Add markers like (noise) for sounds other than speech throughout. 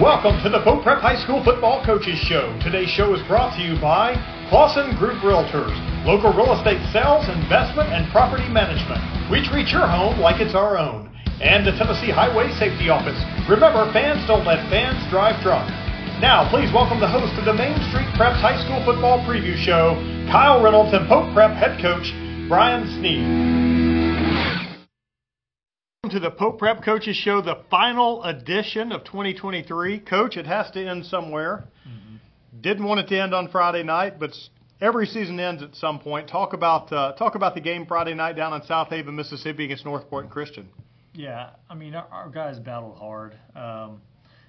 Welcome to the Pope Prep High School Football Coaches Show. Today's show is brought to you by Clausen Group Realtors, local real estate sales, investment, and property management. We treat your home like it's our own. And the Tennessee Highway Safety Office. Remember, fans don't let fans drive drunk. Now, please welcome the host of the Main Street Preps High School Football Preview Show, Kyle Reynolds and Pope Prep head coach Brian Sneed to the Pope Prep Coaches Show, the final edition of 2023. Coach, it has to end somewhere. Mm-hmm. Didn't want it to end on Friday night, but every season ends at some point. Talk about uh, talk about the game Friday night down in Southaven, Mississippi, against Northpoint Christian. Yeah, I mean our, our guys battled hard. Um,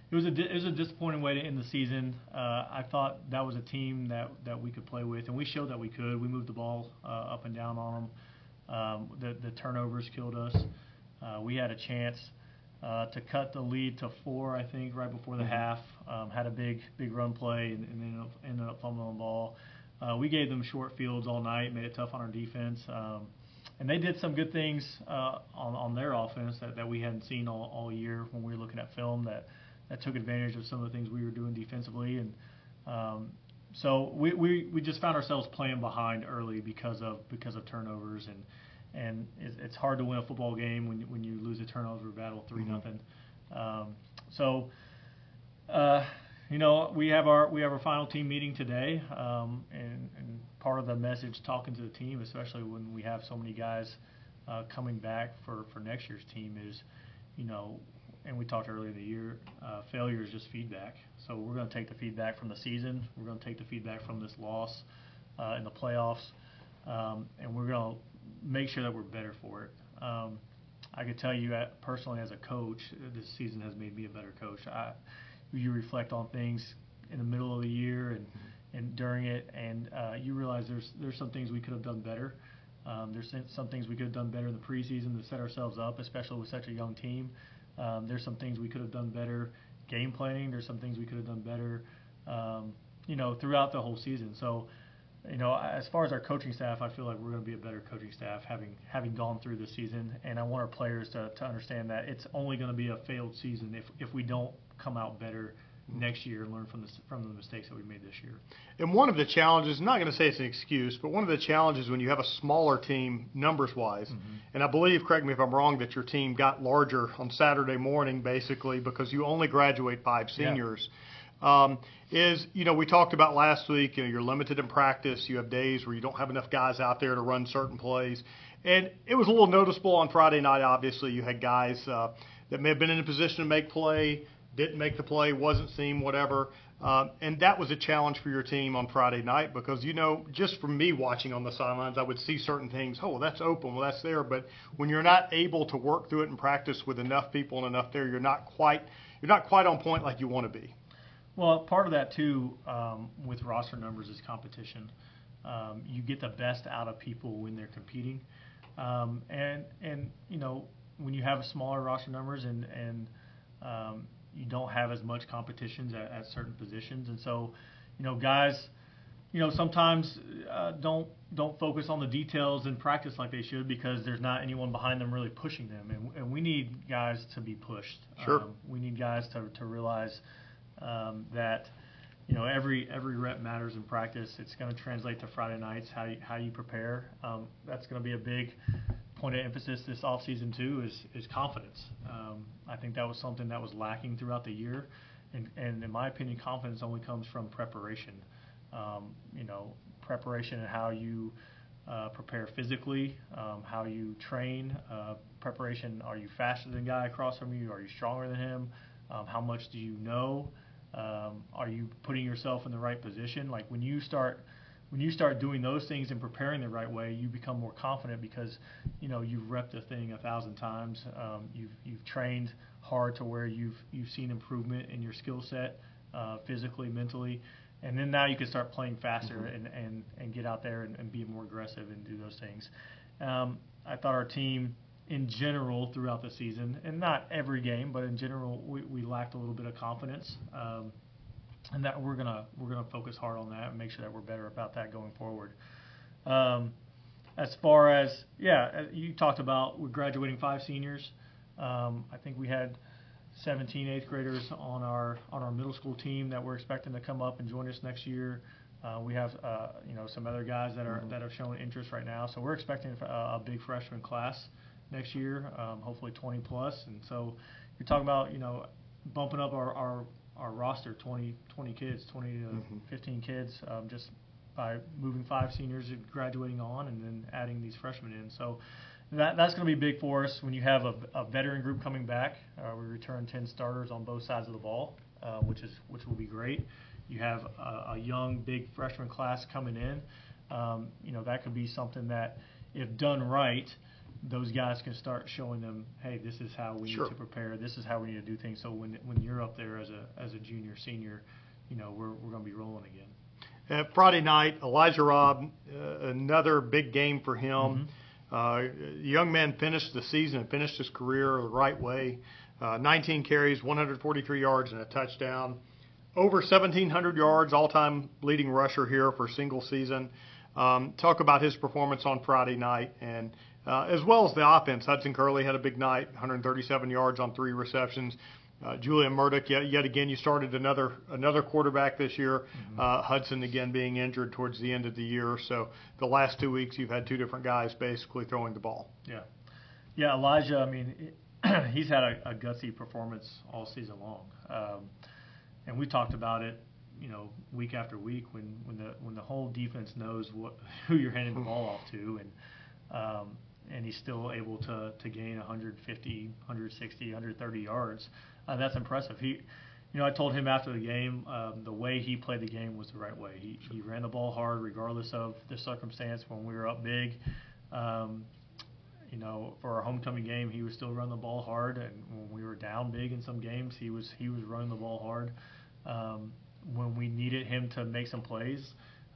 it was a it was a disappointing way to end the season. Uh, I thought that was a team that that we could play with, and we showed that we could. We moved the ball uh, up and down on them. Um, the the turnovers killed us. Uh, we had a chance uh, to cut the lead to four, I think, right before the mm-hmm. half. Um, had a big, big run play and, and ended, up, ended up fumbling the ball. Uh, we gave them short fields all night, made it tough on our defense. Um, and they did some good things uh, on, on their offense that, that we hadn't seen all, all year when we were looking at film that, that took advantage of some of the things we were doing defensively. And um, so we, we, we just found ourselves playing behind early because of because of turnovers and and it's hard to win a football game when when you lose a turnover battle 3 mm-hmm. nothing. Um, so, uh, you know, we have our we have our final team meeting today, um, and, and, part of the message talking to the team, especially when we have so many guys uh, coming back for for next year's team, is, you know, and we talked earlier in the year, uh, failure is just feedback. So we're going to take the feedback from the season. We're going to take the feedback from this loss uh, in the playoffs, um, and we're going to make sure that we're better for it. Um, I could tell you personally as a coach, this season has made me a better coach. I, you reflect on things in the middle of the year and and during it, and uh, you realize there's there's some things we could have done better. Um, there's some things we could have done better in the preseason to set ourselves up, especially with such a young team. Um, there's some things we could have done better game planning. There's some things we could have done better, um, you know, throughout the whole season. So you know, as far as our coaching staff, I feel like we're going to be a better coaching staff having having gone through the season, and I want our players to, to understand that it's only going to be a failed season if if we don't come out better next year and learn from the from the mistakes that we made this year. And one of the challenges, I'm not going to say it's an excuse, but one of the challenges when you have a smaller team numbers wise, mm-hmm. and I believe, correct me if I'm wrong, that your team got larger on Saturday morning basically because you only graduate five seniors. Yeah um, is you know we talked about last week. You know you're limited in practice. You have days where you don't have enough guys out there to run certain plays, and it was a little noticeable on Friday night. Obviously, you had guys uh, that may have been in a position to make play, didn't make the play, wasn't seen, whatever. Um, and that was a challenge for your team on Friday night because you know just from me watching on the sidelines, I would see certain things. Oh, well, that's open. Well, that's there. But when you're not able to work through it in practice with enough people and enough there, you're not quite you're not quite on point like you want to be. Well, part of that too um, with roster numbers is competition. Um, you get the best out of people when they're competing, um, and and you know when you have smaller roster numbers and and um, you don't have as much competitions at, at, certain positions, and so you know guys, you know sometimes uh, don't don't focus on the details in practice like they should because there's not anyone behind them really pushing them, and, and we need guys to be pushed. Sure. Um, we need guys to to realize um, that you know every every rep matters in practice. It's going to translate to Friday nights how you, how you prepare. Um, that's going to be a big point of emphasis this off season too is is confidence. Um, I think that was something that was lacking throughout the year, and, and in my opinion, confidence only comes from preparation. Um, you know, preparation and how you uh, prepare physically, um, how you train, uh, preparation. Are you faster than guy across from you? Are you stronger than him? Um, how much do you know? Um, are you putting yourself in the right position? Like when you start when you start doing those things and preparing the right way, you become more confident because you know you've repped the thing a thousand times. Um, you've you've trained hard to where you've you've seen improvement in your skill set, uh, physically, mentally, and then now you can start playing faster mm-hmm. and, and and get out there and, and, be more aggressive and do those things. Um, I thought our team in general throughout the season, and not every game, but in general, we, we lacked a little bit of confidence, um, and that we're gonna we're gonna focus hard on that and make sure that we're better about that going forward. Um, as far as yeah, uh, you talked about we're graduating five seniors. Um, I think we had 17 eighth graders on our on our middle school team that we're expecting to come up and join us next year. Uh, we have uh, you know some other guys that are Mhm. that are showing interest right now, so we're expecting a, a big freshman class next year, um, hopefully 20 plus. And so you're talking about you know bumping up our our, our roster 20 20 kids, 20 to Mhm. 15 kids, um, just by moving five seniors graduating on and then adding these freshmen in. So that that's going to be big for us when you have a, a veteran group coming back. Uh, we return 10 starters on both sides of the ball, uh, which is which will be great. You have a, a young big freshman class coming in. Um, you know that could be something that, if done right, those guys can start showing them, hey, this is how we Sure. need to prepare. This is how we need to do things. So when when you're up there as a as a junior senior, you know we're we're going to be rolling again. Uh, Friday night, Elijah Robb, uh, another big game for him. Uh, young man finished the season and finished his career the right way. Uh, 19 carries, 143 yards, and a touchdown. Over 1,700 yards, all-time leading rusher here for a single season. Um, talk about his performance on Friday night, and uh, as well as the offense. Hudson Curley had a big night, 137 yards on three receptions. Uh, Julian Murdoch, yet, yet again, you started another another quarterback this year. Uh, Hudson again being injured towards the end of the year. So the last two weeks, you've had two different guys basically throwing the ball. Yeah, yeah. Elijah, I mean, (clears throat) he's had a, a gutsy performance all season long, um, and we talked about it, you know, week after week when when the when the whole defense knows what (laughs) who you're handing the ball off to, and um, and he's still able to to gain 150, 160, 130 yards. Uh, that's impressive. He. You know, I told him after the game, um, the way he played the game was the right way. He, he ran the ball hard, regardless of the circumstance. When we were up big, um, you know, for our homecoming game, he was still running the ball hard, and when we were down big in some games, he was he was running the ball hard. Um, when we needed him to make some plays,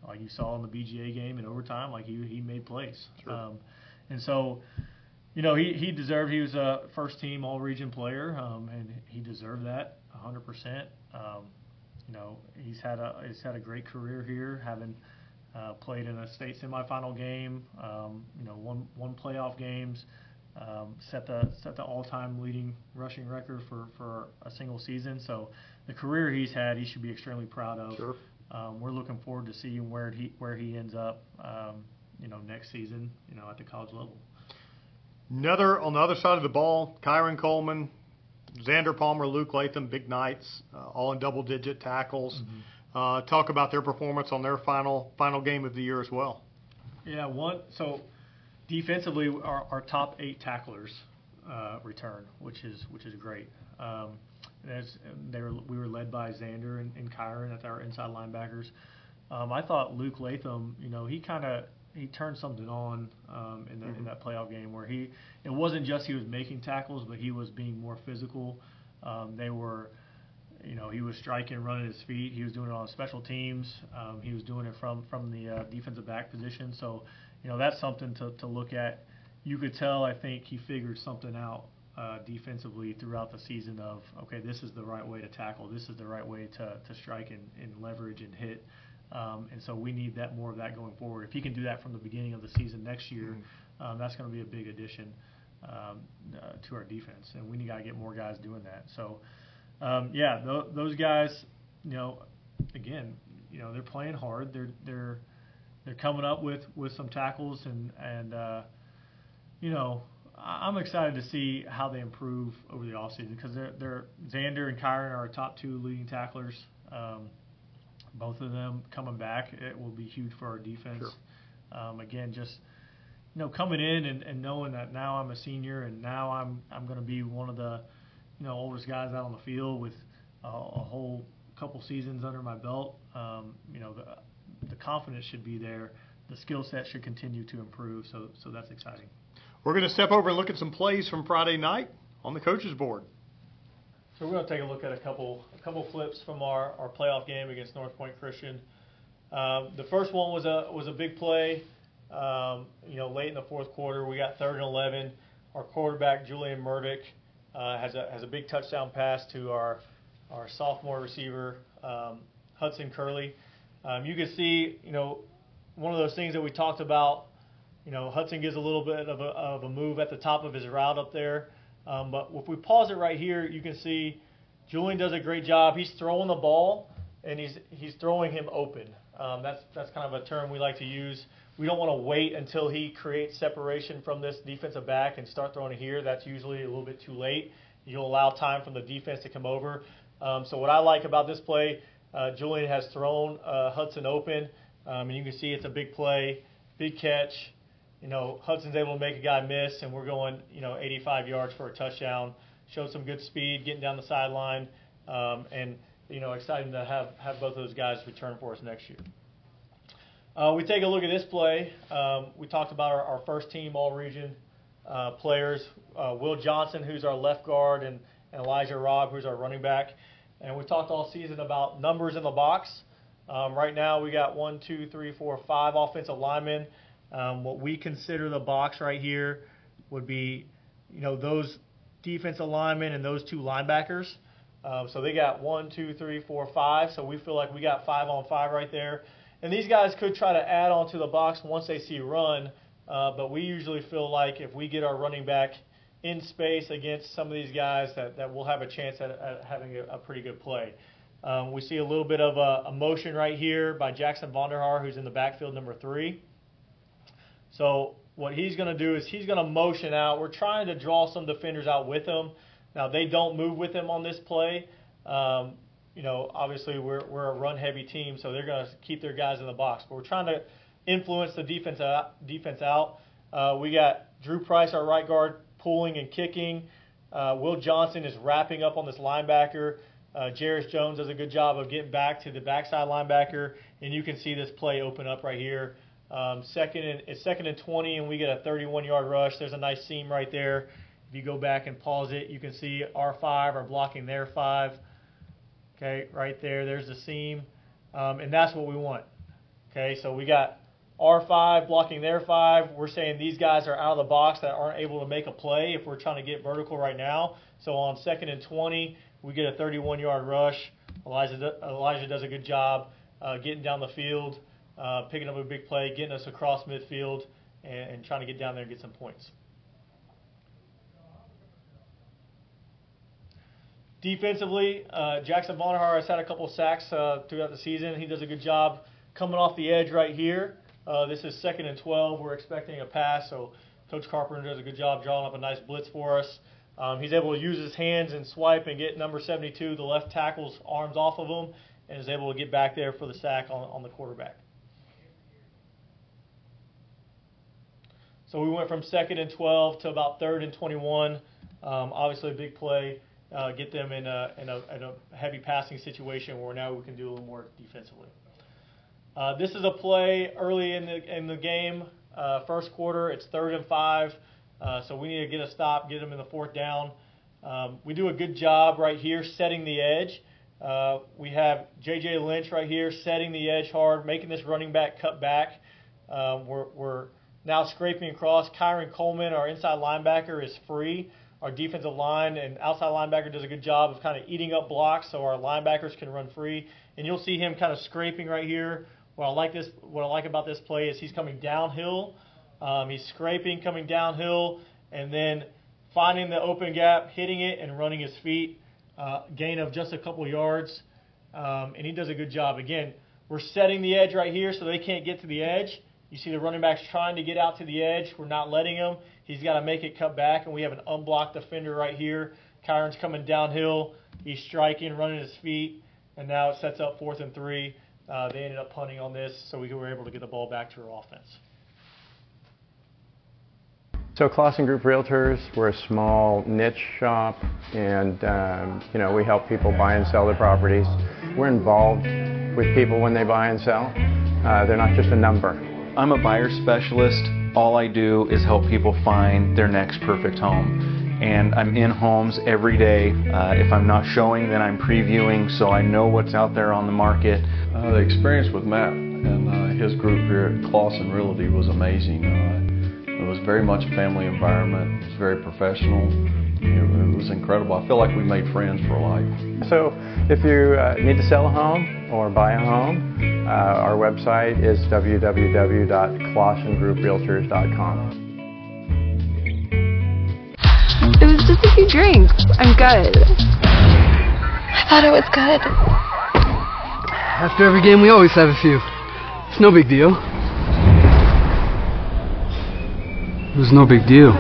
like you saw in the BGA game in overtime, like he he made plays. Sure. Um, and so, you know, he he deserved. He was a first team All Region player, um, and he deserved that 100 percent. Um, you know, he's had a he's had a great career here, having uh, played in a state semifinal game, um, you know, one one playoff games, um, set the set the all-time leading rushing record for, for a single season. So the career he's had, he should be extremely proud of. Sure. Um, we're looking forward to seeing where he where he ends up, um, you know, next season, you know, at the college level. Another on the other side of the ball, Kyron Coleman, Xander Palmer, Luke Latham, big nights, uh, all in double-digit tackles. Uh, talk about their performance on their final final game of the year as well. Yeah, one. So defensively, our, our top eight tacklers uh, return, which is which is great. Um, as they were, we were led by Xander and, and Kyron at our inside linebackers. Um, I thought Luke Latham, you know, he kind of he turned something on um, in, the, in that playoff game where he it wasn't just he was making tackles, but he was being more physical. Um, they were you know, he was striking, running his feet. He was doing it on special teams. Um, he was doing it from from the uh, defensive back position. So, you know, that's something to, to look at. You could tell, I think, he figured something out uh, defensively throughout the season of, okay, this is the right way to tackle. This is the right way to, to strike and, and leverage and hit. Um, and so we need that more of that going forward. If he can do that from the beginning of the season next year, um, that's going to be a big addition um, uh, to our defense. And we need to get more guys doing that. So, um, yeah, th- those guys, you know, again, you know, they're playing hard. They're they're they're coming up with, with some tackles and and uh, you know, I'm excited to see how they improve over the offseason because they're they're Xander and Kyron are our top two leading tacklers. Um, both of them coming back, it will be huge for our defense. Sure. Um, again, just you know, coming in and, and knowing that now I'm a senior and now I'm I'm going to be one of the you know oldest guys out on the field with a, a whole couple seasons under my belt. Um, you know, the the confidence should be there. The skill set should continue to improve. So so that's exciting. We're going to step over and look at some plays from Friday night on the coaches board. So we're going to take a look at a couple a couple flips from our, our playoff game against Northpoint Christian. Um, the first one was a was a big play. Um, you know, late in the fourth quarter, we got third and eleven. Our quarterback Julian Murdoch uh, has a has a big touchdown pass to our our sophomore receiver um, Hudson Curley. Um, you can see, you know, one of those things that we talked about. You know, Hudson gives a little bit of a, of a move at the top of his route up there. Um, but if we pause it right here, you can see Julian does a great job. He's throwing the ball and he's he's throwing him open. Um, that's that's kind of a term we like to use. We don't want to wait until he creates separation from this defensive back and start throwing it here. That's usually a little bit too late. You'll allow time for the defense to come over. Um, so what I like about this play, uh, Julian has thrown uh, Hudson open, um, and you can see it's a big play, big catch. You know, Hudson's able to make a guy miss, and we're going, you know, 85 yards for a touchdown. Showed some good speed, getting down the sideline, um, and you know, exciting to have have both of those guys return for us next year. Uh, we take a look at this play. Um, we talked about our, our first team all region uh, players uh, Will Johnson, who's our left guard, and, and Elijah Robb, who's our running back. And we talked all season about numbers in the box. Um, right now, we got one, two, three, four, five offensive linemen. Um, what we consider the box right here would be, you know, those defensive linemen and those two linebackers. Um, so they got one, two, three, four, five. So we feel like we got five on five right there. And these guys could try to add on to the box once they see run, uh, but we usually feel like if we get our running back in space against some of these guys, that, that we'll have a chance at, at having a, a, pretty good play. Um, we see a little bit of a, a, motion right here by Jackson Vonderhaar, who's in the backfield number three. So what he's going to do is he's going to motion out. We're trying to draw some defenders out with him. Now they don't move with him on this play, um, you know, obviously we're, we're a run heavy team, so they're going to keep their guys in the box. But we're trying to influence the defense out. Defense out. Uh, we got Drew Price, our right guard, pulling and kicking. Uh, Will Johnson is wrapping up on this linebacker. Uh, Jones does a good job of getting back to the backside linebacker, and you can see this play open up right here. Um, second and it's second and 20, and we get a 31-yard rush. There's a nice seam right there. If you go back and pause it, you can see our five are blocking their five. Okay, right there, there's the seam, um, and that's what we want. Okay, so we got R5 blocking their five. We're saying these guys are out of the box that aren't able to make a play if we're trying to get vertical right now. So on second and 20, we get a 31 yard rush. Elijah, Elijah does a good job uh, getting down the field, uh, picking up a big play, getting us across midfield, and, and trying to get down there and get some points. Defensively, uh, Jackson Vonderhaar has had a couple sacks uh, throughout the season. He does a good job coming off the edge right here. Uh, this is second and 12. We're expecting a pass, so Coach Carpenter does a good job drawing up a nice blitz for us. Um, he's able to use his hands and swipe and get number 72, the left tackle's arms off of him, and is able to get back there for the sack on, on the quarterback. So we went from second and 12 to about third and 21. Um, obviously, a big play uh, get them in a, in, a, in a heavy passing situation where now we can do a little more defensively. Uh, this is a play early in the in the game, uh, first quarter. It's third and five, uh, so we need to get a stop, get them in the fourth down. Um, we do a good job right here setting the edge. Uh, we have J.J. Lynch right here setting the edge hard, making this running back cut back. Um, we're, we're now scraping across. Kyron Coleman, our inside linebacker, is free our defensive line and outside linebacker does a good job of kind of eating up blocks so our linebackers can run free. And you'll see him kind of scraping right here. What I like this, what I like about this play is he's coming downhill. Um, he's scraping, coming downhill, and then finding the open gap, hitting it, and running his feet. Uh, gain of just a couple yards, um, and he does a good job. Again, we're setting the edge right here so they can't get to the edge. You see the running backs trying to get out to the edge. We're not letting him. He's got to make it cut back, and we have an unblocked defender right here. Kyron's coming downhill. He's striking, running his feet, and now it sets up fourth and three. Uh, they ended up punting on this, so we were able to get the ball back to our offense. So Clausen Group Realtors, we're a small niche shop, and um, you know we help people buy and sell their properties. We're involved with people when they buy and sell. Uh, they're not just a number. I'm a buyer specialist. All I do is help people find their next perfect home. And I'm in homes every day. Uh, if I'm not showing, then I'm previewing so I know what's out there on the market. Uh, the experience with Matt and uh, his group here at Clausen Realty was amazing. Uh, it was very much a family environment. It was very professional. It was incredible. I feel like we made friends for life. So, if you uh, need to sell a home or buy a home, uh, our website is www.clausengrouprealtors.com. It was just a few drinks. I'm good. I thought it was good. After every game, we always have a few. It's no big deal. It was no big deal.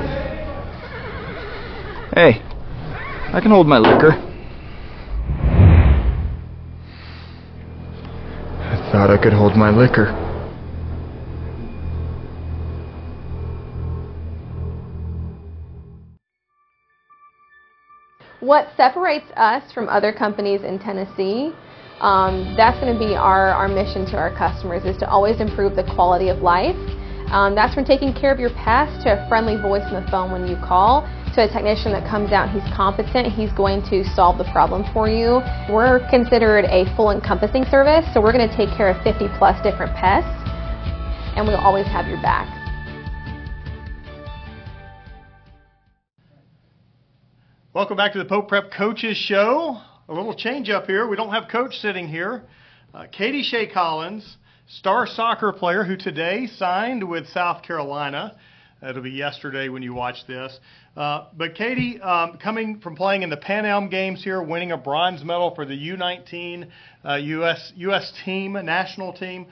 Hey, I can hold my liquor. I thought I could hold my liquor. What separates us from other companies in Tennessee, um, that's going to be our, our mission to our customers, is to always improve the quality of life. Um, that's from taking care of your pets to a friendly voice on the phone when you call to a technician that comes out, he's competent, he's going to solve the problem for you. We're considered a full encompassing service, so we're going to take care of 50 plus different pests, and we'll always have your back. Welcome back to the Pope Prep Coaches Show. A little change up here. We don't have Coach sitting here. Uh, Katie Shea Collins, star soccer player who today signed with South Carolina. It'll be yesterday when you watch this. Uh, but Katie, um, coming from playing in the Pan Am Games here, winning a bronze medal for the U19 uh, U.S. U.S. team, national team.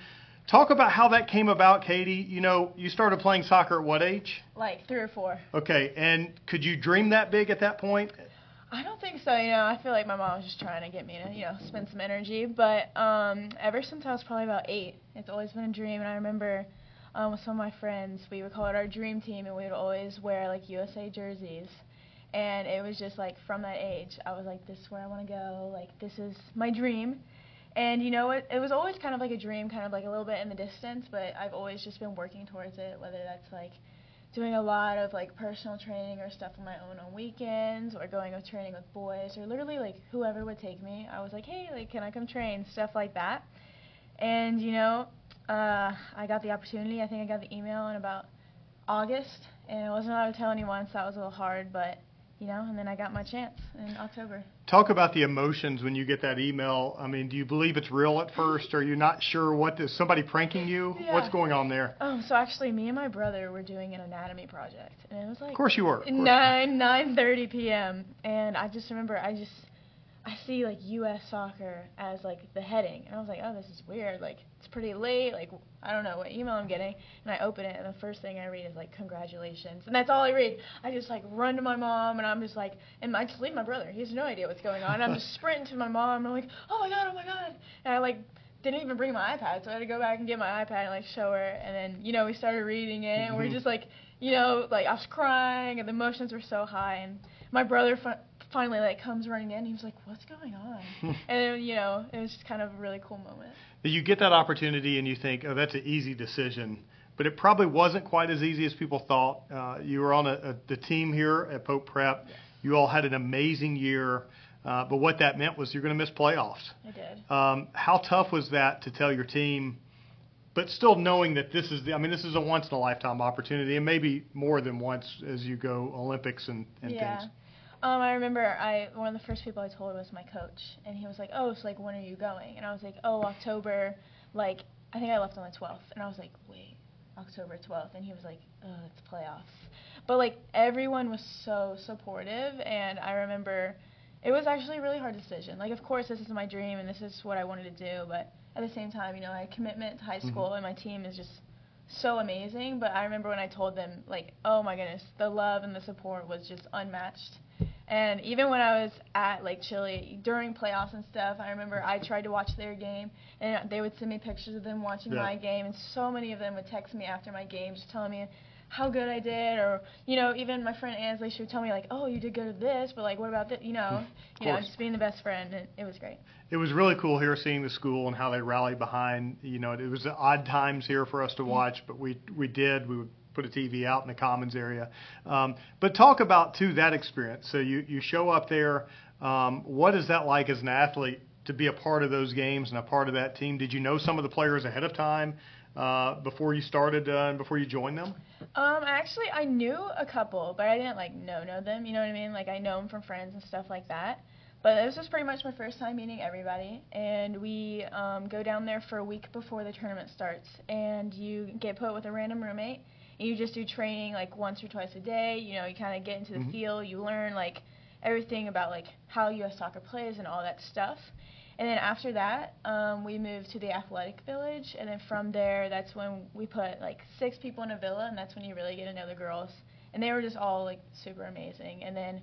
Talk about how that came about, Katie. You know, you started playing soccer at what age? Like three or four. Okay, and could you dream that big at that point? I don't think so. You know, I feel like my mom was just trying to get me to, you know, spend some energy. But um, ever since I was probably about eight, it's always been a dream. And I remember um, with some of my friends, we would call it our dream team, and we would always wear like USA jerseys. And it was just like from that age, I was like, this is where I want to go. Like this is my dream. And you know, it, it was always kind of like a dream, kind of like a little bit in the distance, but I've always just been working towards it, whether that's like doing a lot of like personal training or stuff on my own on weekends or going with training with boys or literally like whoever would take me. I was like, hey, like can I come train? Stuff like that. And you know, uh, I got the opportunity. I think I got the email in about August, and I wasn't allowed to tell anyone, so that was a little hard, but you know, and then I got my chance in October. Talk about the emotions when you get that email. I mean, do you believe it's real at first? Are you not sure what is somebody pranking you? Yeah. What's going on there? Oh, so actually, me and my brother were doing an anatomy project, and it was like Of course you were. Course. nine nine thirty p.m. And I just remember I just I see like U.S. soccer as like the heading, and I was like, oh, this is weird. Like it's pretty late. Like I don't know what email I'm getting, and I open it, and the first thing I read is like congratulations, and that's all I read. I just like run to my mom, and I'm just like, and I just leave my brother. He has no idea what's going on. I'm just (laughs) sprinting to my mom, and I'm like, oh my god, oh my god, and I like didn't even bring my iPad, so I had to go back and get my iPad and like show her, and then you know we started reading it, and we're Mhm. just like, you know, like I was crying, and the emotions were so high, and my brother fi- finally like comes running in, he was like, what's going on? (laughs) and you know, it was just kind of a really cool moment. You get that opportunity and you think, oh, that's an easy decision. But it probably wasn't quite as easy as people thought. Uh, you were on a, a, the team here at Pope Prep. You all had an amazing year. Uh, but what that meant was you're going to miss playoffs. I did. Um, how tough was that to tell your team, but still knowing that this is the, I mean, this is a once in a lifetime opportunity and maybe more than once as you go Olympics and, and yeah. things. Um, I remember I one of the first people I told was my coach, and he was like, "Oh, so like when are you going?" And I was like, "Oh, October." Like I think I left on the 12th, and I was like, "Wait, October 12th?" And he was like, "Oh, it's playoffs." But like everyone was so supportive, and I remember it was actually a really hard decision. Like, of course, this is my dream, and this is what I wanted to do, but at the same time, you know, I had commitment to high school, Mhm. and my team is just so amazing. But I remember when I told them, like, oh my goodness, the love and the support was just unmatched. And even when I was at like Chile during playoffs and stuff, I remember I tried to watch their game, and they would send me pictures of them watching Yeah. my game, and so many of them would text me after my game, just telling me how good I did, or you know, even my friend Ansley, she would tell me like, oh, you did good at this, but like, what about this? You know, mm-hmm. you know, just being the best friend, and it was great. it was really cool here seeing the school and how they rallied behind. You know, it was odd times here for us to mm-hmm. watch, but we we did. We would put a TV out in the commons area. Um, but talk about too that experience. So you you show up there. Um, what is that like as an athlete to be a part of those games and a part of that team? Did you know some of the players ahead of time uh, before you started uh, and before you joined them? Um, actually, I knew a couple, but I didn't like know know them. You know what I mean? Like I know them from friends and stuff like that. But this was pretty much my first time meeting everybody, and we um, go down there for a week before the tournament starts, and you get put with a random roommate. You just do training like once or twice a day. You know, you kind of get into the Mhm. feel. You learn like everything about like how U.S. soccer plays and all that stuff. And then after that, um, we moved to the athletic village, and then from there, that's when we put like six people in a villa, and that's when you really get to know the girls. And they were just all like super amazing. And then,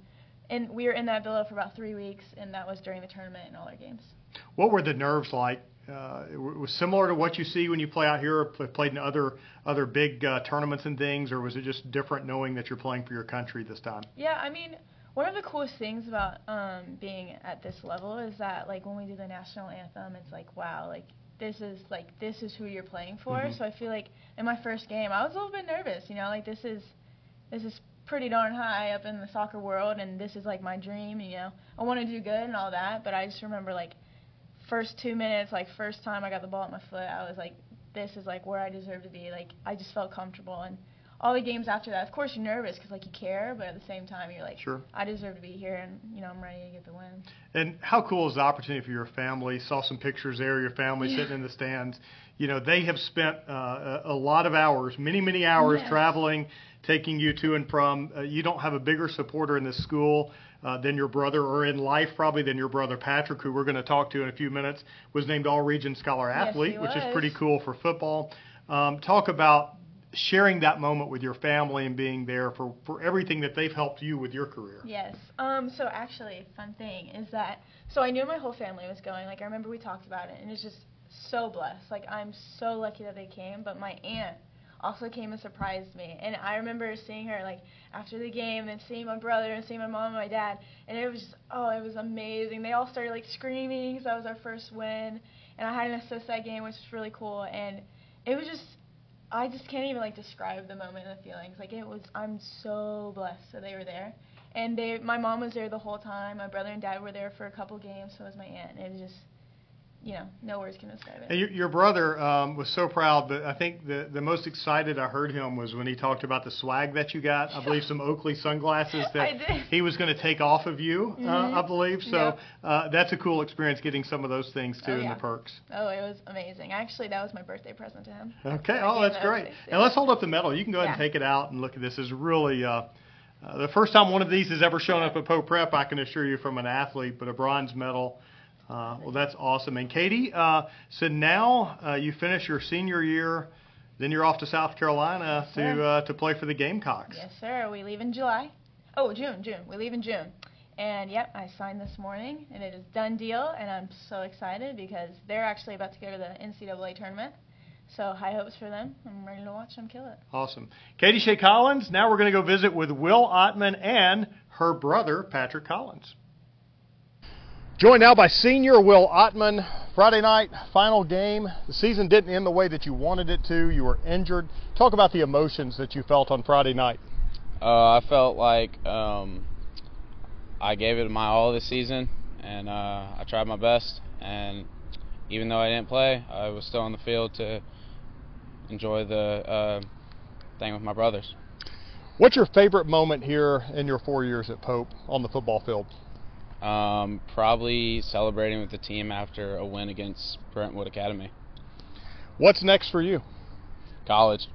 and we were in that villa for about three weeks, and that was during the tournament and all our games. What were the nerves like? Uh, it was similar to what you see when you play out here, or pl- played in other other big uh, tournaments and things, or was it just different knowing that you're playing for your country this time? Yeah, I mean, one of the coolest things about um, being at this level is that like when we do the national anthem, it's like wow, like this is like this is who you're playing for. Mhm. So I feel like in my first game, I was a little bit nervous. You know, like this is this is pretty darn high up in the soccer world, and this is like my dream. You know, I want to do good and all that, but I just remember like first two minutes, like first time I got the ball at my foot, I was like, this is like where I deserve to be. Like I just felt comfortable and. All the games after that, of course, you're nervous because like you care, but at the same time, you're like, Sure. I deserve to be here, and you know I'm ready to get the win. And how cool is the opportunity for your family? Saw some pictures there, your family Yeah. sitting in the stands. You know, they have spent uh, a, lot of hours, many, many hours Yes. traveling, taking you to and from. Uh, you don't have a bigger supporter in this school uh, than your brother, or in life probably than your brother Patrick, who we're going to talk to in a few minutes, was named All Region Scholar Athlete, he which is pretty cool for football. Um, talk about sharing that moment with your family and being there for, for everything that they've helped you with your career. Yes. Um. So actually, fun thing is that so I knew my whole family was going. Like I remember we talked about it, and it's just so blessed. Like I'm so lucky that they came. But my aunt also came and surprised me, and I remember seeing her like after the game, and seeing my brother and seeing my mom and my dad, and it was just oh, it was amazing. They all started like screaming because that was our first win, and I had an assist that game, which was really cool, and it was just I just can't even like describe the moment and the feelings. Like it was, I'm so blessed that they were there, and they, my mom was there the whole time. My brother and dad were there for a couple games. So was my aunt. It was just, you know, no words can describe it. And your, your brother um, was so proud, but I think the, the most excited I heard him was when he talked about the swag that you got. I believe some Oakley sunglasses (laughs) that he was going to take off of you, uh, Mhm. I believe. So Yep. uh, that's a cool experience getting some of those things too Oh, yeah. the perks. Oh, it was amazing. Actually, that was my birthday present to him. Okay, I oh, that's great. And let's hold up the medal. You can go ahead and take it out and look at this. Is really uh, uh, the first time one of these has ever shown up at Pope Prep. I can assure you, from an athlete, but a bronze medal. Uh, well, that's awesome. And Katie, uh, so now uh, you finish your senior year, then you're off to South Carolina Yes, to uh, to play for the Gamecocks. Yes, sir. We leave in July. Oh, June, June. We leave in June. And yep, I signed this morning, and it is done deal. And I'm so excited because they're actually about to go to the NCAA tournament. So high hopes for them. I'm ready to watch them kill it. Awesome. Katie Shea Collins. Now we're going to go visit with Will Ottman and her brother, Patrick Collins. Joined now by senior Will Ottman. Friday night, final game. The season didn't end the way that you wanted it to. You were injured. Talk about the emotions that you felt on Friday night. Uh, I felt like um, I gave it my all this season, and uh, I tried my best. And even though I didn't play, I was still on the field to enjoy the uh, thing with my brothers. What's your favorite moment here in your four years at Pope on the football field? Um, probably celebrating with the team after a win against Brentwood Academy. What's next for you? College.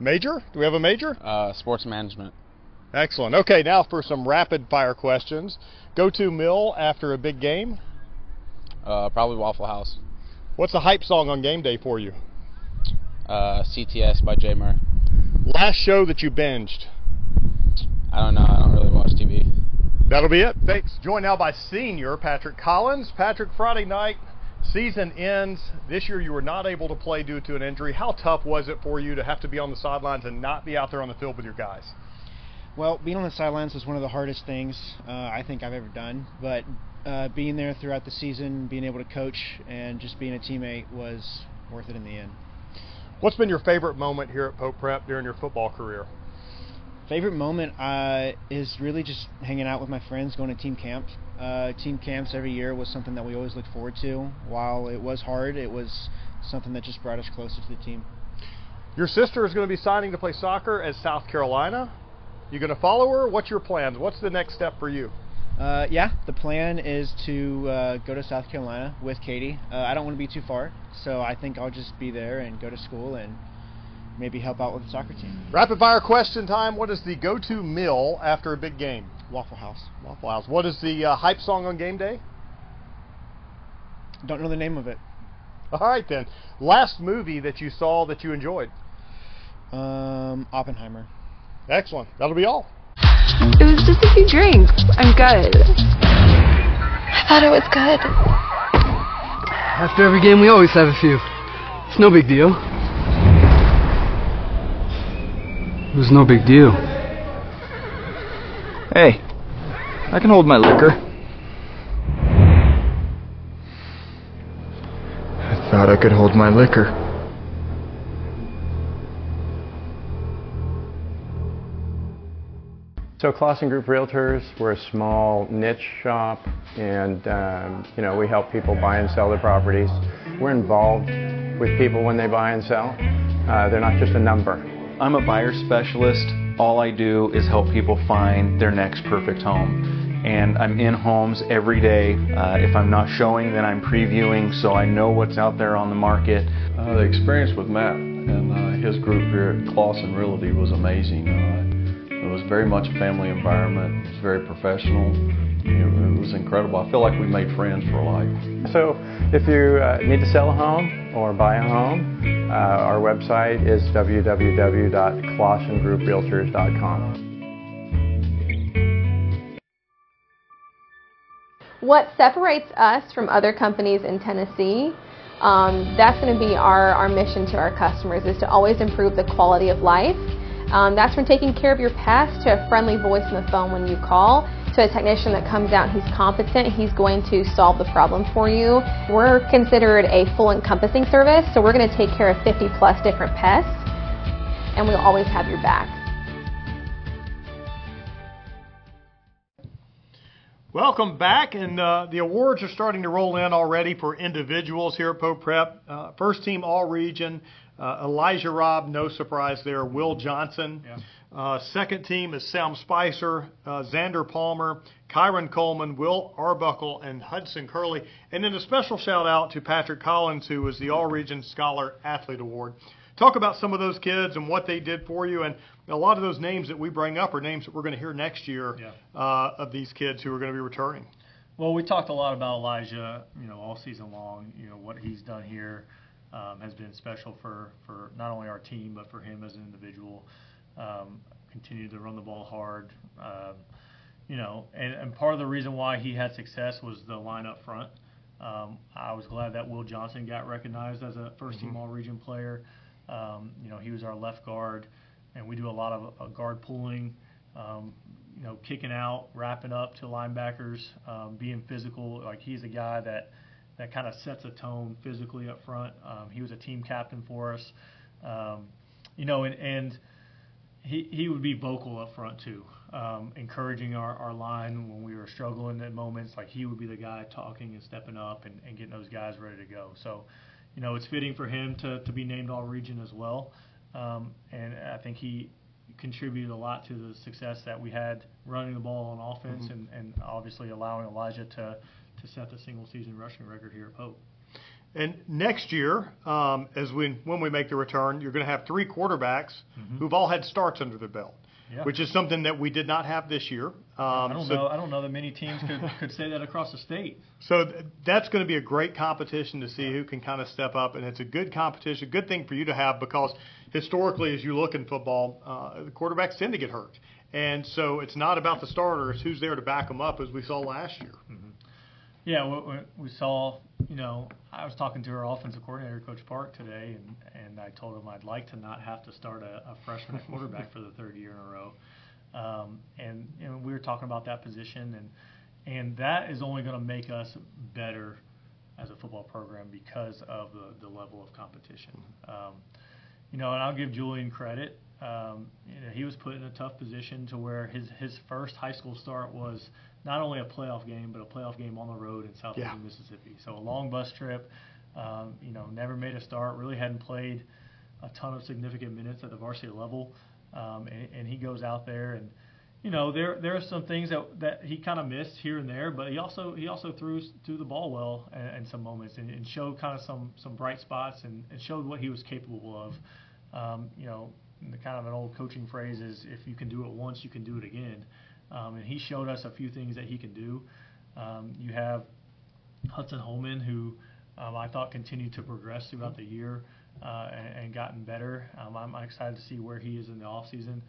Major? Do we have a major? Uh, sports management. Excellent. Okay, now for some rapid fire questions. Go to mill after a big game. Uh, probably Waffle House. What's the hype song on game day for you? Uh, CTS by Jay Murray. Last show that you binged. I don't know. I don't really watch. That'll be it. Thanks. Joined now by senior Patrick Collins. Patrick, Friday night, season ends. This year you were not able to play due to an injury. How tough was it for you to have to be on the sidelines and not be out there on the field with your guys? Well, being on the sidelines was one of the hardest things uh, I think I've ever done. But uh, being there throughout the season, being able to coach, and just being a teammate was worth it in the end. What's been your favorite moment here at Pope Prep during your football career? Favorite moment uh, is really just hanging out with my friends, going to team camp. Uh, team camps every year was something that we always looked forward to. While it was hard, it was something that just brought us closer to the team. Your sister is going to be signing to play soccer at South Carolina. You going to follow her? What's your plans? What's the next step for you? Uh, yeah, the plan is to uh, go to South Carolina with Katie. Uh, I don't want to be too far, so I think I'll just be there and go to school and maybe help out with the soccer team. Rapid fire question time. What is the go-to meal after a big game? Waffle House. Waffle House. What is the uh, hype song on game day? Don't know the name of it. All right then. Last movie that you saw that you enjoyed? Um, Oppenheimer. Excellent. That'll be all. It was just a few drinks. I'm good. I thought it was good. After every game, we always have a few. It's no big deal. It was no big deal. Hey, I can hold my liquor. I thought I could hold my liquor. So Clausen Group Realtors, we're a small niche shop, and um, you know we help people buy and sell their properties. We're involved with people when they buy and sell. Uh, they're not just a number. I'm a buyer specialist. All I do is help people find their next perfect home. And I'm in homes every day. Uh, if I'm not showing, then I'm previewing, so I know what's out there on the market. Uh, the experience with Matt and uh, his group here at Clausen Realty was amazing. Uh, it was very much a family environment. It was very professional. It, was incredible. I feel like we made friends for life. So if you uh, need to sell a home or buy a home, uh, our website is www.clausengrouprealtors.com. What separates us from other companies in Tennessee um, that's going to be our, our mission to our customers is to always improve the quality of life um, that's from taking care of your pest to a friendly voice on the phone when you call to a technician that comes out he's competent he's going to solve the problem for you we're considered a full encompassing service so we're going to take care of 50 plus different pests and we'll always have your back Welcome back, and uh, the awards are starting to roll in already for individuals here at Pope Prep. Uh, first team All Region, uh, Elijah Robb, no surprise there. Will Johnson. Yeah. Uh, second team is Sam Spicer, uh, Xander Palmer, Kyron Coleman, Will Arbuckle, and Hudson Curley. And then a special shout out to Patrick Collins, who was the All Region Scholar Athlete Award. Talk about some of those kids and what they did for you. And a lot of those names that we bring up are names that we're going to hear next year Yeah. uh, of these kids who are going to be returning. Well, we talked a lot about Elijah, you know, all season long. You know what he's done here um, has been special for for not only our team but for him as an individual. Um, continued to run the ball hard, um, you know, and, and part of the reason why he had success was the line up front. Um, I was glad that Will Johnson got recognized as a first team All Region player. Um, you know, he was our left guard, and we do a lot of uh, guard pulling. Um, you know, kicking out, wrapping up to linebackers, um, being physical. Like he's a guy that that kind of sets a tone physically up front. Um, he was a team captain for us, um, you know, and, and he he would be vocal up front too, um, encouraging our, our line when we were struggling at moments. Like he would be the guy talking and stepping up and, and getting those guys ready to go. So, you know, it's fitting for him to, to be named All Region as well, um, and I think he contributed a lot to the success that we had running the ball on offense Mhm. and, and obviously allowing Elijah to, to set the single season rushing record here at Pope. And next year, um, as we when we make the return, you're going to have three quarterbacks Mhm. who've all had starts under their belt, Yeah. which is something that we did not have this year. Um, I don't so, know. I don't know that many teams could, could say that across the state. So th- that's going to be a great competition to see who can kind of step up, and it's a good competition, good thing for you to have because historically, as you look in football, uh, the quarterbacks tend to get hurt, and so it's not about the starters; who's there to back them up, as we saw last year. Yeah, we, we, saw. You know, I was talking to our offensive coordinator, Coach Park, today, and and I told him I'd like to not have to start a, a freshman quarterback for the third year in a row. Um, and you know, we were talking about that position, and and that is only going to make us better as a football program because of the, the level of competition. Um, you know, and I'll give Julian credit. Um, you know, he was put in a tough position to where his his first high school start was not only a playoff game, but a playoff game on the road in southeastern Yeah. Mississippi. So a long bus trip. Um, you know, never made a start. Really hadn't played a ton of significant minutes at the varsity level. Um, and, and he goes out there and you know there there are some things that that he kind of missed here and there, but he also he also threw threw the ball well in, in some moments and, and showed kind of some some bright spots and, and showed what he was capable of. Um, you know, the kind of an old coaching phrase is if you can do it once, you can do it again. Um, and he showed us a few things that he can do. Um, you have Hudson Holman, who um, I thought continued to progress throughout the year uh, and, and gotten better. Um, I'm excited to see where he is in the offseason.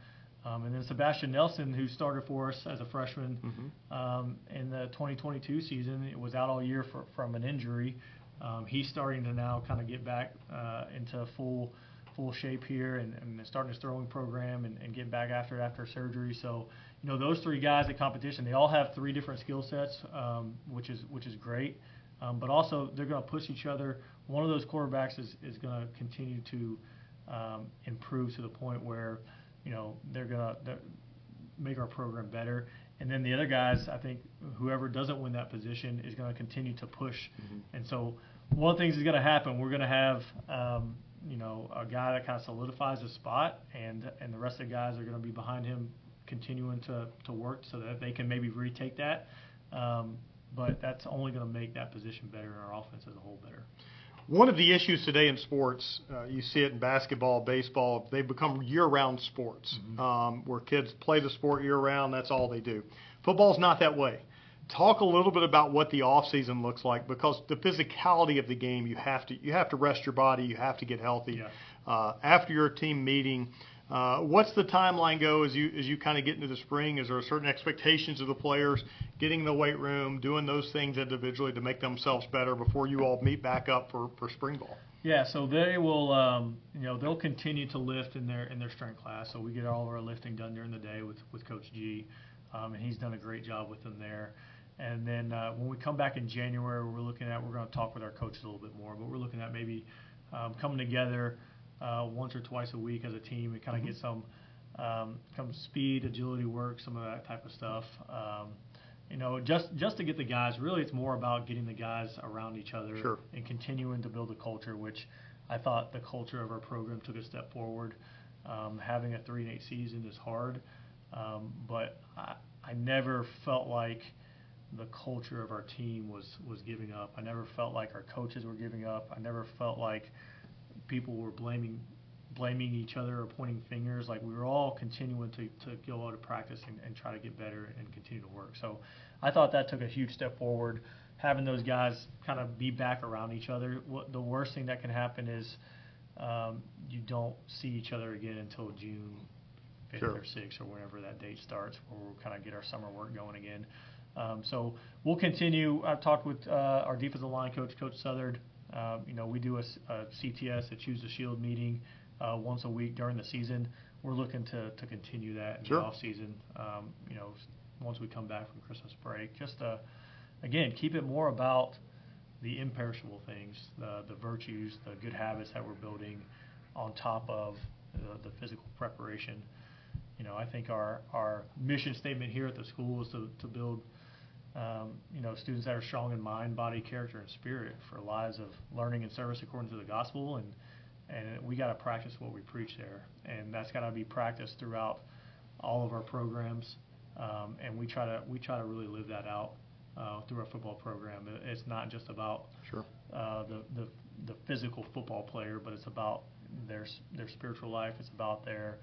Um, and then Sebastian Nelson, who started for us as a freshman Mm-hmm. um, in the 2022 season, it was out all year for, from an injury. Um, he's starting to now kind of get back uh, into full full shape here and, and starting his throwing program and, and getting back after it after surgery. So, you know, those three guys at competition, they all have three different skill sets, um, which is which is great. Um, but also, they're going to push each other. One of those quarterbacks is, is going to continue to um, improve to the point where, you know, they're going to make our program better. And then the other guys, I think, whoever doesn't win that position is going to continue to push. And so, one of the things is going to happen. We're going to have, um, you know, a guy that kind of solidifies his spot, and and the rest of the guys are going to be behind him, continuing to to work so that they can maybe retake that. Um, but that's only going to make that position better and our offense as a whole better. One of the issues today in sports, uh, you see it in basketball, baseball, they've become year-round sports um, where kids play the sport year-round. That's all they do. Football's not that way. Talk a little bit about what the off season looks like because the physicality of the game you have to you have to rest your body you have to get healthy uh, after your team meeting. Uh, what's the timeline go as you as you kind of get into the spring? Is there certain expectations of the players getting in the weight room, doing those things individually to make themselves better before you all meet back up for, for spring ball? Yeah, so they will, um, you know, they'll continue to lift in their in their strength class. So we get all of our lifting done during the day with with Coach G, um, and he's done a great job with them there. And then uh, when we come back in January, we're looking at we're going to talk with our coaches a little bit more, but we're looking at maybe um, coming together uh, once or twice a week as a team and kind of Mhm. get some um, some speed, agility work, some of that type of stuff. Um, you know, just just to get the guys. Really, it's more about getting the guys around each other Sure. and continuing to build a culture, which I thought the culture of our program took a step forward. Um, having a three and eight season is hard, um, but I, I never felt like the culture of our team was was giving up. I never felt like our coaches were giving up. I never felt like people were blaming blaming each other or pointing fingers. Like we were all continuing to, to go out to practice and, and try to get better and continue to work. So I thought that took a huge step forward. Having those guys kind of be back around each other. What the worst thing that can happen is um, you don't see each other again until June fifth Sure. or sixth or whenever that date starts, where we'll kind of get our summer work going again. Um, so we'll continue. I've talked with uh, our defensive line coach, Coach Southard. Um, you know, we do a CTS, a Choose the Shield meeting uh, once a week during the season. We're looking to, to continue that in Sure. the off season. Um, you know, once we come back from Christmas break, just to again keep it more about the imperishable things, the the virtues, the good habits that we're building, on top of the, the physical preparation. You know, I think our our mission statement here at the school is to, to build um, you know, students that are strong in mind, body, character, and spirit for lives of learning and service according to the gospel. And and we got to practice what we preach there, and that's got to be practiced throughout all of our programs. Um, and we try to we try to really live that out uh, through our football program. It's not just about Sure. uh, the, the the physical football player, but it's about their their spiritual life. It's about their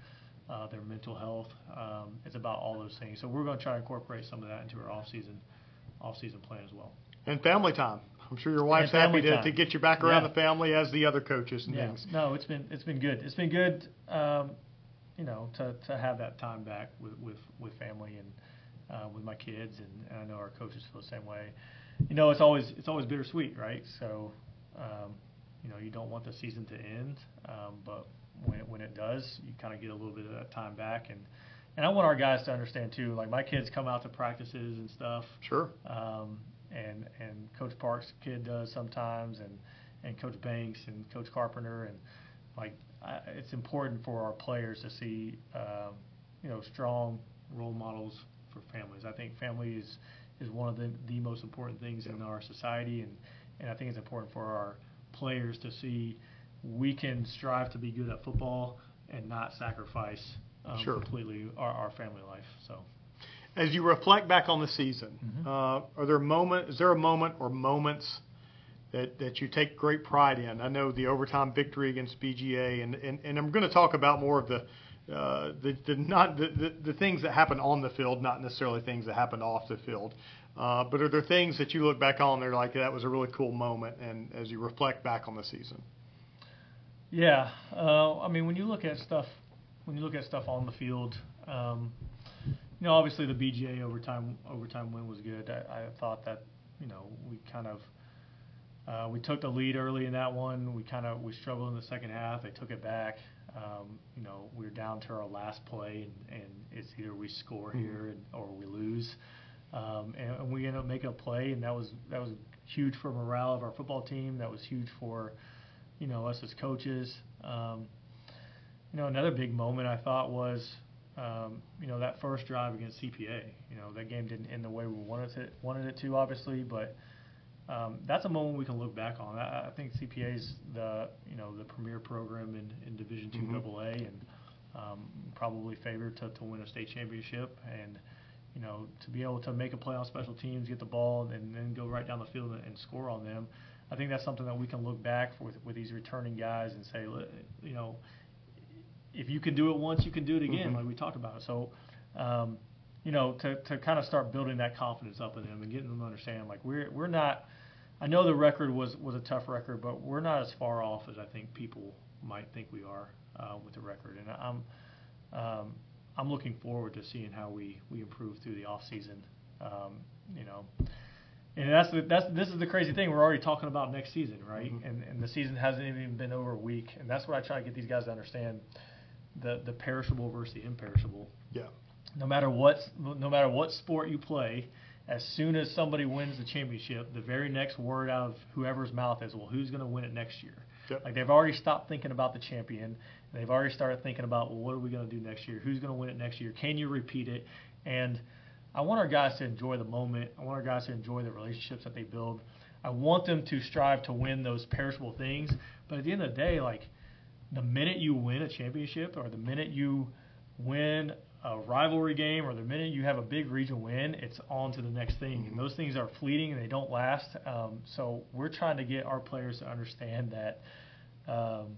uh, their mental health. Um, it's about all those things. So we're going to try to incorporate some of that into our off season off season plan as well. And family time. I'm sure your wife's happy to, time. to get you back around Yeah. the family as the other coaches and Yeah. things. No, it's been it's been good. It's been good. Um, you know, to, to have that time back with with, with family and uh, with my kids, and, and I know our coaches feel the same way. You know, it's always it's always bittersweet, right? So, um, you know, you don't want the season to end, um, but when it, when it does, you kind of get a little bit of that time back, and and I want our guys to understand too. Like my kids come out to practices and stuff. Sure. Um, and and Coach Parks' kid does sometimes, and and Coach Banks and Coach Carpenter, and like I, it's important for our players to see, um, you know, strong role models for families. I think family is is one of the the most important things in our society, and and I think it's important for our players to see we can strive to be good at football and not sacrifice um, Sure. completely our, our family life. So. As you reflect back on the season, Mhm. uh, are there moment? Is there a moment or moments that, that you take great pride in. I know the overtime victory against BGA, and, and, and I'm going to talk about more of the uh, the, the not the, the, the things that happen on the field, not necessarily things that happen off the field. Uh, but are there things that you look back on there like that was a really cool moment, and as you reflect back on the season? Yeah, uh, I mean when you look at stuff, when you look at stuff on the field, um, you know obviously the BGA overtime overtime win was good. I, I thought that you know we kind of uh, we took the lead early in that one. We kind of we struggled in the second half. They took it back. Um, you know, we are down to our last play, and, and it's either we score mm-hmm. here and, or we lose. Um, and, and we ended up making a play, and that was that was huge for morale of our football team. That was huge for, you know, us as coaches. Um, you know, another big moment I thought was, um, you know, that first drive against CPA. You know, that game didn't end the way we wanted it wanted it to, obviously, but um, that's a moment we can look back on. I, I think CPA is the you know the premier program in, in Division Two mm-hmm. AA, and um, probably favored to, to win a state championship. And you know to be able to make a play on special teams, get the ball, and then go right down the field and, and score on them. I think that's something that we can look back with with these returning guys and say, you know, if you can do it once, you can do it again, mm-hmm. like we talked about. So. Um, you know, to, to kind of start building that confidence up in them and getting them to understand, like we're we're not I know the record was was a tough record, but we're not as far off as I think people might think we are uh, with the record, and I'm um, I'm looking forward to seeing how we we improve through the off season. Um, you know, and that's the, that's this is the crazy thing. We're already talking about next season, right? Mm-hmm. And and the season hasn't even been over a week, and that's what I try to get these guys to understand: the the perishable versus the imperishable. Yeah. No matter what no matter what sport you play as soon as somebody wins the championship, the very next word out of whoever's mouth is, well, who's going to win it next year? Yep. Like they've already stopped thinking about the champion. They've already started thinking about, well, what are we going to do next year? Who's going to win it next year? Can you repeat it? And I want our guys to enjoy the moment. I want our guys to enjoy the relationships that they build. I want them to strive to win those perishable things. But at the end of the day, like the minute you win a championship or the minute you win a rivalry game or the minute you have a big region win, it's on to the next thing. Mm-hmm. And those things are fleeting and they don't last. Um, so we're trying to get our players to understand that um,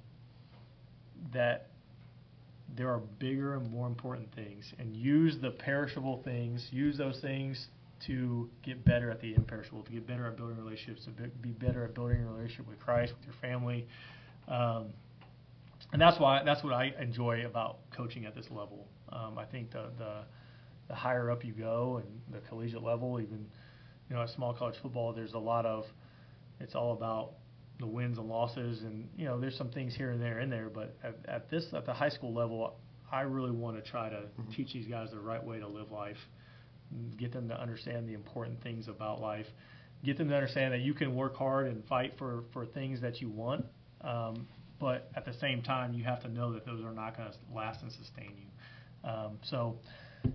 that there are bigger and more important things, and use the perishable things. Use those things to get better at the imperishable, to get better at building relationships, to be better at building a relationship with Christ, with your family. Um, and that's why that's what I enjoy about coaching at this level. Um, I think the, the the higher up you go and the collegiate level, even you know at small college football, there's a lot of it's all about the wins and losses, and you know there's some things here and there in there, but at, at this at the high school level, I really want to try to mm-hmm. teach these guys the right way to live life, get them to understand the important things about life, get them to understand that you can work hard and fight for for things that you want. Um, but at the same time, you have to know that those are not going to last and sustain you. Um, so,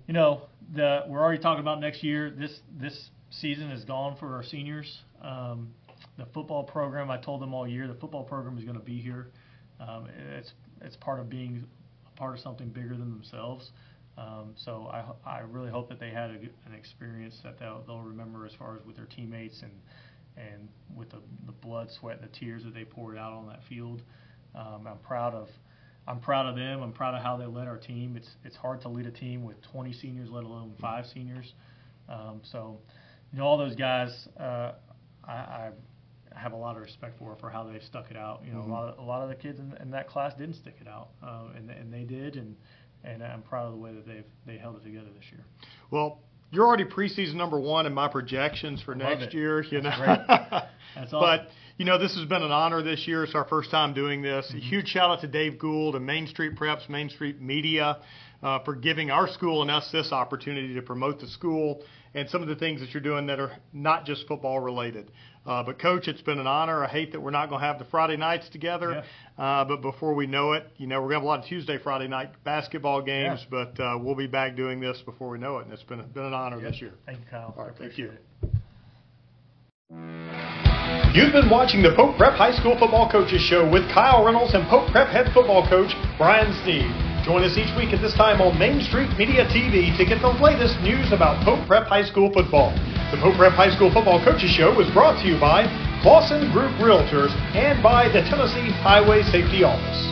you know, the, we're already talking about next year. This this season is gone for our seniors. Um, the football program, I told them all year, the football program is going to be here. Um, it's it's part of being a part of something bigger than themselves. Um, so I, I really hope that they had a, an experience that they'll, they'll remember as far as with their teammates and and with the, the blood, sweat, and the tears that they poured out on that field. Um, I'm proud of I'm proud of them. I'm proud of how they led our team. It's it's hard to lead a team with 20 seniors, let alone five seniors. Um, so, you know, all those guys, uh, I, I have a lot of respect for for how they've stuck it out. You know, mm-hmm. a lot of a lot of the kids in, in that class didn't stick it out, uh, and and they did, and and I'm proud of the way that they've they held it together this year. Well, you're already preseason number one in my projections for Love next it. year. You That's know, (laughs) That's but you know, this has been an honor this year. It's our first time doing this. Mm-hmm. A huge shout out to Dave Gould and Main Street Preps, Main Street Media uh, for giving our school and us this opportunity to promote the school and some of the things that you're doing that are not just football related. Uh, but coach, it's been an honor. I hate that we're not going to have the Friday nights together, yeah. uh, but before we know it, you know, we're going to have a lot of Tuesday, Friday night basketball games. Yeah. But uh, we'll be back doing this before we know it, and it's been been an honor yeah. this year. Thank you, Kyle. All right, thank you. It. You've been watching the Pope Prep High School Football Coaches Show with Kyle Reynolds and Pope Prep head football coach Brian Sneed. Join us each week at this time on Main Street Media TV to get the latest news about Pope Prep High School football. The Pope Prep High School Football Coaches Show is brought to you by Clausen Group Realtors and by the Tennessee Highway Safety Office.